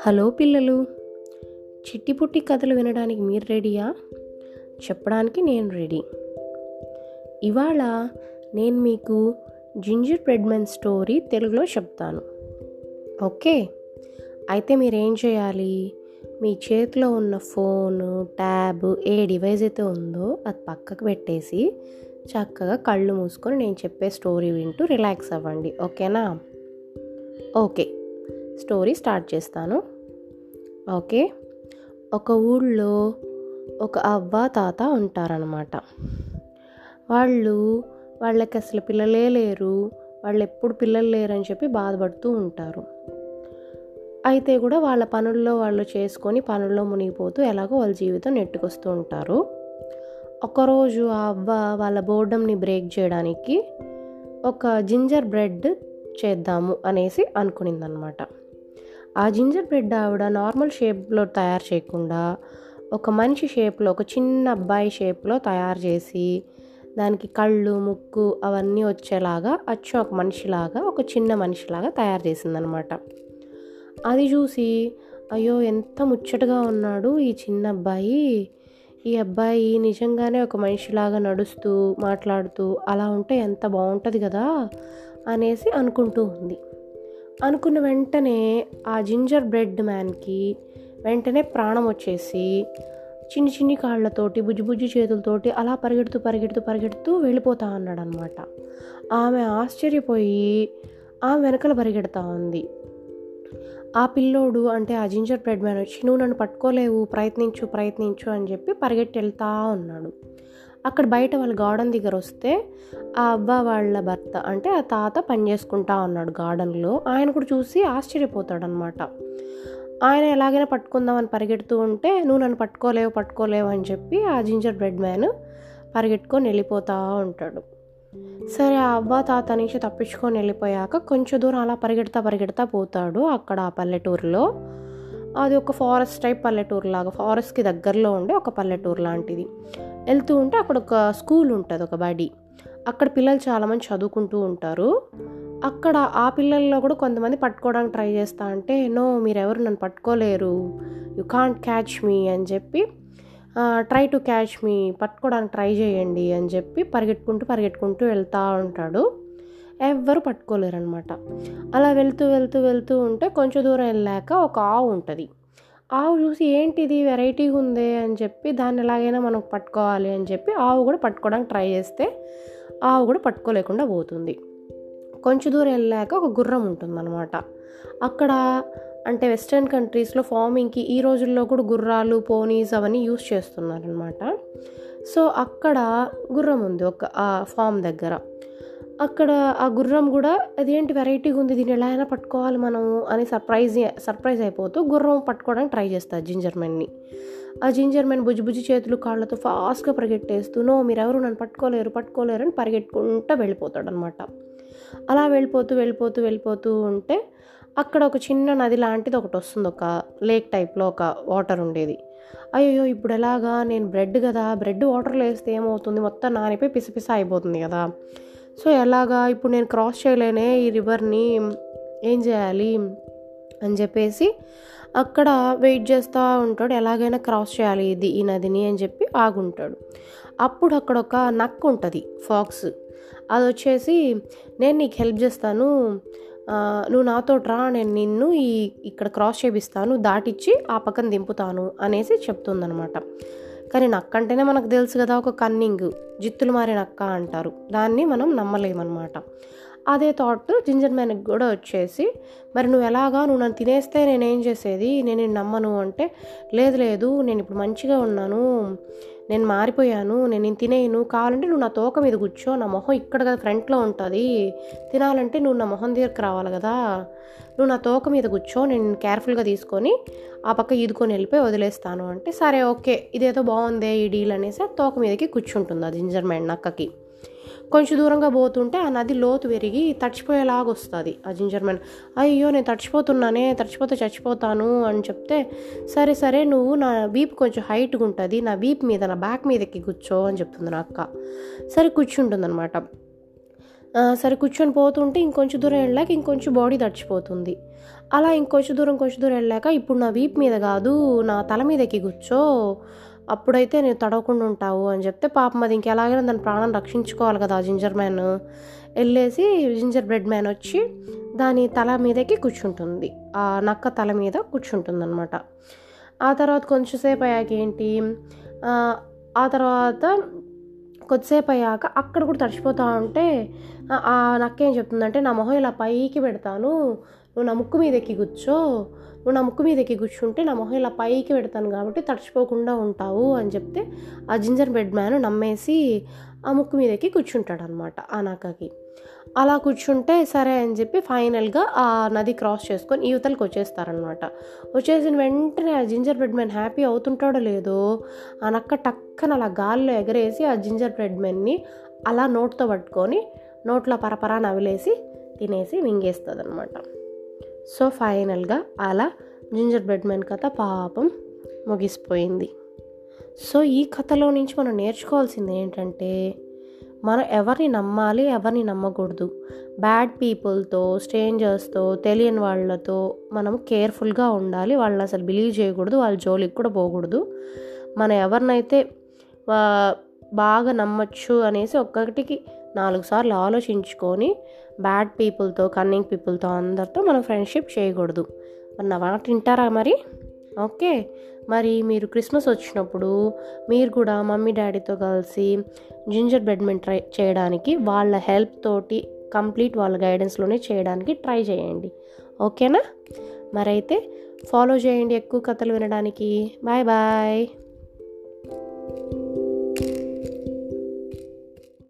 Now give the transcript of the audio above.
Hello పిల్లలు చిట్టి పుట్టి కథలు వినడానికి మీరు రెడీయా? చెప్పడానికి నేను రెడీ. ఇవాళ నేను మీకు జింజర్ బ్రెడ్మెన్ స్టోరీ తెలుగులో చెప్తాను. ఓకే? అయితే మీరేం చేయాలి? మీ చేతిలో ఉన్న ఫోను ట్యాబ్ ఏ డివైస్ అయితే ఉందో అది పక్కకు పెట్టేసి చక్కగా కళ్ళు మూసుకొని నేను చెప్పే స్టోరీ వింటూ రిలాక్స్ అవ్వండి. ఓకేనా? ఓకే. స్టోరీ స్టార్ట్ చేస్తాను. ఓకే. ఒక ఊళ్ళో ఒక అవ్వ తాత ఉంటారనమాట వాళ్ళు వాళ్ళకి అసలు పిల్లలే లేరు. వాళ్ళు ఎప్పుడు పిల్లలు లేరని చెప్పి బాధపడుతూ ఉంటారు. అయితే కూడా వాళ్ళ పనుల్లో వాళ్ళు చేసుకొని పనుల్లో మునిగిపోతూ ఎలాగో వాళ్ళ జీవితం నెట్టుకొస్తూ ఉంటారు. ఒకరోజు ఆ అవ్వ వాళ్ళ బోర్డంని బ్రేక్ చేయడానికి ఒక జింజర్ బ్రెడ్ చేద్దాము అనేసి అనుకునిందనమాట. ఆ జింజర్ బ్రెడ్ ఆవిడ నార్మల్ షేప్లో తయారు చేయకుండా ఒక మనిషి షేప్లో ఒక చిన్న అబ్బాయి షేప్లో తయారు చేసి దానికి కళ్ళు ముక్కు అవన్నీ వచ్చేలాగా అచ్చు ఒక మనిషిలాగా ఒక చిన్న మనిషిలాగా తయారు చేసిందనమాట. అది చూసి అయ్యో ఎంత ముచ్చటగా ఉన్నాడు ఈ చిన్న అబ్బాయి ఈ అబ్బాయి నిజంగానే ఒక మనిషిలాగా నడుస్తూ మాట్లాడుతూ అలా ఉంటే ఎంత బాగుంటుంది కదా? అనేసి అనుకుంటూ ఉంది. అనుకున్న వెంటనే ఆ జింజర్ బ్రెడ్ మ్యాన్కి వెంటనే ప్రాణం వచ్చేసి చిన్ని చిన్ని కాళ్ళతోటి బుజ్జి బుజ్జి చేతులతోటి అలా పరిగెడుతూ పరిగెడుతూ పరిగెడుతూ వెళ్ళిపోతా అన్నాడనమాట ఆమె ఆశ్చర్యపోయి ఆమె వెనకల పరిగెడతా ఉంది. ఆ పిల్లోడు అంటే ఆ జింజర్ బ్రెడ్ మ్యాన్ వచ్చి నువ్వు నన్ను పట్టుకోలేవు ప్రయత్నించు ప్రయత్నించు అని చెప్పి పరిగెట్టి వెళ్తా ఉన్నాడు. అక్కడ బయట వాళ్ళ గార్డెన్ దగ్గర వస్తే ఆ అవ్వ వాళ్ళ భర్త అంటే ఆ తాత పని చేసుకుంటా ఉన్నాడు గార్డెన్లో. ఆయన కూడా చూసి ఆశ్చర్యపోతాడు అనమాట ఆయన ఎలాగైనా పట్టుకుందామని పరిగెడుతూ ఉంటే నువ్వు నన్ను పట్టుకోలేవు పట్టుకోలేవు అని చెప్పి ఆ జింజర్ బ్రెడ్ మ్యాన్ పరిగెట్టుకొని వెళ్ళిపోతూ ఉంటాడు. సరే ఆ అవ్వ తాత నుంచి తప్పించుకొని వెళ్ళిపోయాక కొంచెం దూరం అలా పరిగెడతా పరిగెడతా పోతాడు అక్కడ ఆ పల్లెటూరులో. అది ఒక ఫారెస్ట్ టైప్ పల్లెటూరు లాగా ఫారెస్ట్కి దగ్గరలో ఉండే ఒక పల్లెటూరు లాంటిది. వెళ్తూ ఉంటే అక్కడ ఒక స్కూల్ ఉంటుంది ఒక బడి. అక్కడ పిల్లలు చాలామంది చదువుకుంటూ ఉంటారు. అక్కడ ఆ పిల్లల్లో కూడా కొంతమంది పట్టుకోవడానికి ట్రై చేస్తా అంటే నో మీరెవరు నన్ను పట్టుకోలేరు. యు కాంట్ క్యాచ్ మీ అని చెప్పి ట్రై టు క్యాచ్ మీ పట్టుకోవడానికి ట్రై చేయండి అని చెప్పి పరిగెట్టుకుంటూ పరిగెట్టుకుంటూ వెళ్తూ ఉంటాడు. ఎవ్వరు పట్టుకోలేరనమాట అలా వెళ్తూ వెళ్తూ వెళ్తూ ఉంటే కొంచెం దూరం వెళ్ళాక ఒక ఆవు ఉంటుంది. ఆవు చూసి ఏంటిది? వెరైటీగా ఉంది? అని చెప్పి దాన్ని ఎలాగైనా మనం పట్టుకోవాలి అని చెప్పి ఆవు కూడా పట్టుకోవడానికి ట్రై చేస్తే ఆవు కూడా పట్టుకోలేకుండా పోతుంది. కొంచెం దూరం వెళ్ళాక ఒక గుర్రం ఉంటుందన్నమాట. అక్కడ అంటే వెస్ట్రన్ కంట్రీస్లో ఫార్మింగ్కి ఈ రోజుల్లో కూడా గుర్రాలు పోనీస్ అవన్నీ యూస్ చేస్తున్నారనమాట సో అక్కడ గుర్రం ఉంది ఒక ఆ ఫామ్ దగ్గర. అక్కడ ఆ గుర్రం కూడా అదేంటి వెరైటీగా ఉంది? దీన్ని ఎలా అయినా పట్టుకోవాలి మనము అని సర్ప్రైజ్ సర్ప్రైజ్ అయిపోతూ గుర్రం పట్టుకోవడానికి ట్రై చేస్తారు జింజర్ మెన్ని. ఆ జింజర్ మెన్ బుజ్జి బుజ్జి చేతులు కాళ్ళతో ఫాస్ట్గా పరిగెట్టేస్తూ నో మీరెవరు నన్ను పట్టుకోలేరు పట్టుకోలేరు అని పరిగెట్టుకుంటూ వెళ్ళిపోతాడు అనమాట అలా వెళ్ళిపోతూ వెళ్ళిపోతూ వెళ్ళిపోతూ ఉంటే అక్కడ ఒక చిన్న నది లాంటిది ఒకటి వస్తుంది ఒక లేక్ టైప్లో ఒక వాటర్ ఉండేది. అయ్యో ఇప్పుడు ఎలాగా? నేను బ్రెడ్ కదా? బ్రెడ్ వాటర్లో వేస్తే ఏమవుతుంది? మొత్తం నానిపోయి పిసపిస అయిపోతుంది కదా. సో ఎలాగా? ఇప్పుడు నేను క్రాస్ చేయలేనే ఈ రివర్ని ఏం చేయాలి అని చెప్పేసి అక్కడ వెయిట్ చేస్తూ ఉంటాడు. ఎలాగైనా క్రాస్ చేయాలి ఇది ఈ నదిని అని చెప్పి ఆగుంటాడు. అప్పుడు అక్కడ ఒక నక్ ఉంటుంది ఫాక్స్. అది వచ్చేసి నేను నీకు హెల్ప్ చేస్తాను. నువ్వు నాతో రా నేను నిన్ను ఈ ఇక్కడ క్రాస్ చేపిస్తాను దాటిచ్చి ఆ పక్కన దింపుతాను అనేసి చెప్తుందనమాట కానీ నక్క అంటేనే మనకు తెలుసు కదా ఒక కన్నింగ్ జిత్తులు మారే నక్క అంటారు. దాన్ని మనం నమ్మలేమన్నమాట. అదే థాట్ జింజర్ మ్యాన్కి కూడా వచ్చేసి మరి నువ్వు ఎలాగా నువ్వు నన్ను తినేస్తే నేనేం చేసేది? నేను నమ్మను అంటే లేదు లేదు నేను ఇప్పుడు మంచిగా ఉన్నాను నేను మారిపోయాను నేను తినేయను కావాలంటే నువ్వు నా తోక మీద కూర్చో నా మొహం ఇక్కడ కదా ఫ్రంట్లో ఉంటుంది. తినాలంటే నువ్వు నా మొహం దగ్గరకు రావాలి కదా. నువ్వు నా తోక మీద కూర్చో నేను కేర్ఫుల్గా తీసుకొని ఆ పక్క ఈదుకొని వెళ్ళిపోయి వదిలేస్తాను. అంటే సరే ఓకే ఇదేదో బాగుందే ఈ డీల్ అనేసి తోక మీదకి కూర్చుంటుంది ఆ జింజర్ మ్యాండ్ నక్కకి కొంచెం దూరంగా పోతుంటే ఆ నది లోతు పెరిగి తడిచిపోయేలాగా వస్తుంది ఆ జింజర్ మ్యాన్ అయ్యో నేను తడిచిపోతున్నానే తడిచిపోతే చచ్చిపోతాను అని చెప్తే సరే సరే నువ్వు నా వీప్ కొంచెం హైట్గా ఉంటుంది నా వీప్ మీద నా బ్యాక్ మీదకి కూర్చో అని చెప్తుంది నా అక్క. సరే కూర్చుంటుంది అనమాట సరే కూర్చొని పోతుంటే ఇంకొంచెం దూరం వెళ్ళాక ఇంకొంచెం బాడీ తడిచిపోతుంది. అలా ఇంకొంచెం దూరం కొంచెం దూరం వెళ్ళాక ఇప్పుడు నా వీప్ మీద కాదు నా తల మీదకి కూర్చో అప్పుడైతే నేను తడవకుండా ఉంటావు అని చెప్తే పాపం అది ఇంకెలాగైనా దాని ప్రాణం రక్షించుకోవాలి కదా ఆ జింజర్ మ్యాన్. వెళ్ళేసి జింజర్ బ్రెడ్ మ్యాన్ వచ్చి దాని తల మీదకి కూర్చుంటుంది. ఆ నక్క తల మీద కూర్చుంటుంది అనమాట ఆ తర్వాత కొంచెంసేపు అయ్యాక ఏంటి? ఆ, తర్వాత కొద్దిసేపు అయ్యాక అక్కడ కూడా తడిచిపోతా ఉంటే ఆ- నక్క ఏం చెప్తుందంటే నా మొహం ఇలా పైకి పెడతాను. నువ్వు నా ముక్కు మీద ఎక్కి కూర్చో. నువ్వు నా ముక్కు మీద ఎక్కి కూర్చుంటే నా మొహం ఇలా పైకి పెడతాను కాబట్టి తడిచిపోకుండా ఉంటావు అని చెప్తే ఆ జింజర్ బెడ్ మ్యాన్ నమ్మేసి ఆ ముక్కు మీద ఎక్కి కూర్చుంటాడు అనమాట ఆ నక్కకి అలా కూర్చుంటే సరే అని చెప్పి ఫైనల్గా ఆ నది క్రాస్ చేసుకొని యువతలకు వచ్చేస్తారనమాట. వచ్చేసిన వెంటనే ఆ జింజర్ బ్రెడ్ మ్యాన్ హ్యాపీ అవుతుంటాడో లేదో ఆ నక్క టక్కన అలా గాల్లో ఎగరేసి ఆ జింజర్ బ్రెడ్ మ్యాన్ని అలా నోట్తో పట్టుకొని నోట్లో పరపరా నవిలేసి తినేసి మింగేస్తుంది అనమాట సో ఫైనల్గా అలా జింజర్ బ్రెడ్ మ్యాన్ కథ పాపం ముగిసిపోయింది. సో ఈ కథలో నుంచి మనం నేర్చుకోవాల్సింది ఏంటంటే మనం ఎవరిని నమ్మాలి ఎవరిని నమ్మకూడదు. బ్యాడ్ పీపుల్తో స్ట్రేంజర్స్తో తెలియని వాళ్ళతో మనం కేర్ఫుల్గా ఉండాలి. వాళ్ళని అసలు బిలీవ్ చేయకూడదు వాళ్ళ జోలికి కూడా పోకూడదు. మనం ఎవరినైతే బాగా నమ్మచ్చు అనేసి ఒక్కొక్కటికి నాలుగు సార్లు ఆలోచించుకొని బ్యాడ్ పీపుల్తో కన్నింగ్ పీపుల్తో అందరితో మనం ఫ్రెండ్షిప్ చేయకూడదు. మరి నా మాట వింటారా మరి? ఓకే. మరి మీరు క్రిస్మస్ వచ్చినప్పుడు మీరు కూడా మమ్మీ డాడీతో కలిసి జింజర్ బెడ్మెంట్ ట్రై చేయడానికి వాళ్ళ హెల్ప్ తోటి కంప్లీట్ వాళ్ళ గైడెన్స్లోనే చేయడానికి ట్రై చేయండి. ఓకేనా? మరైతే ఫాలో చేయండి ఎక్కువ కథలు వినడానికి. Bye bye.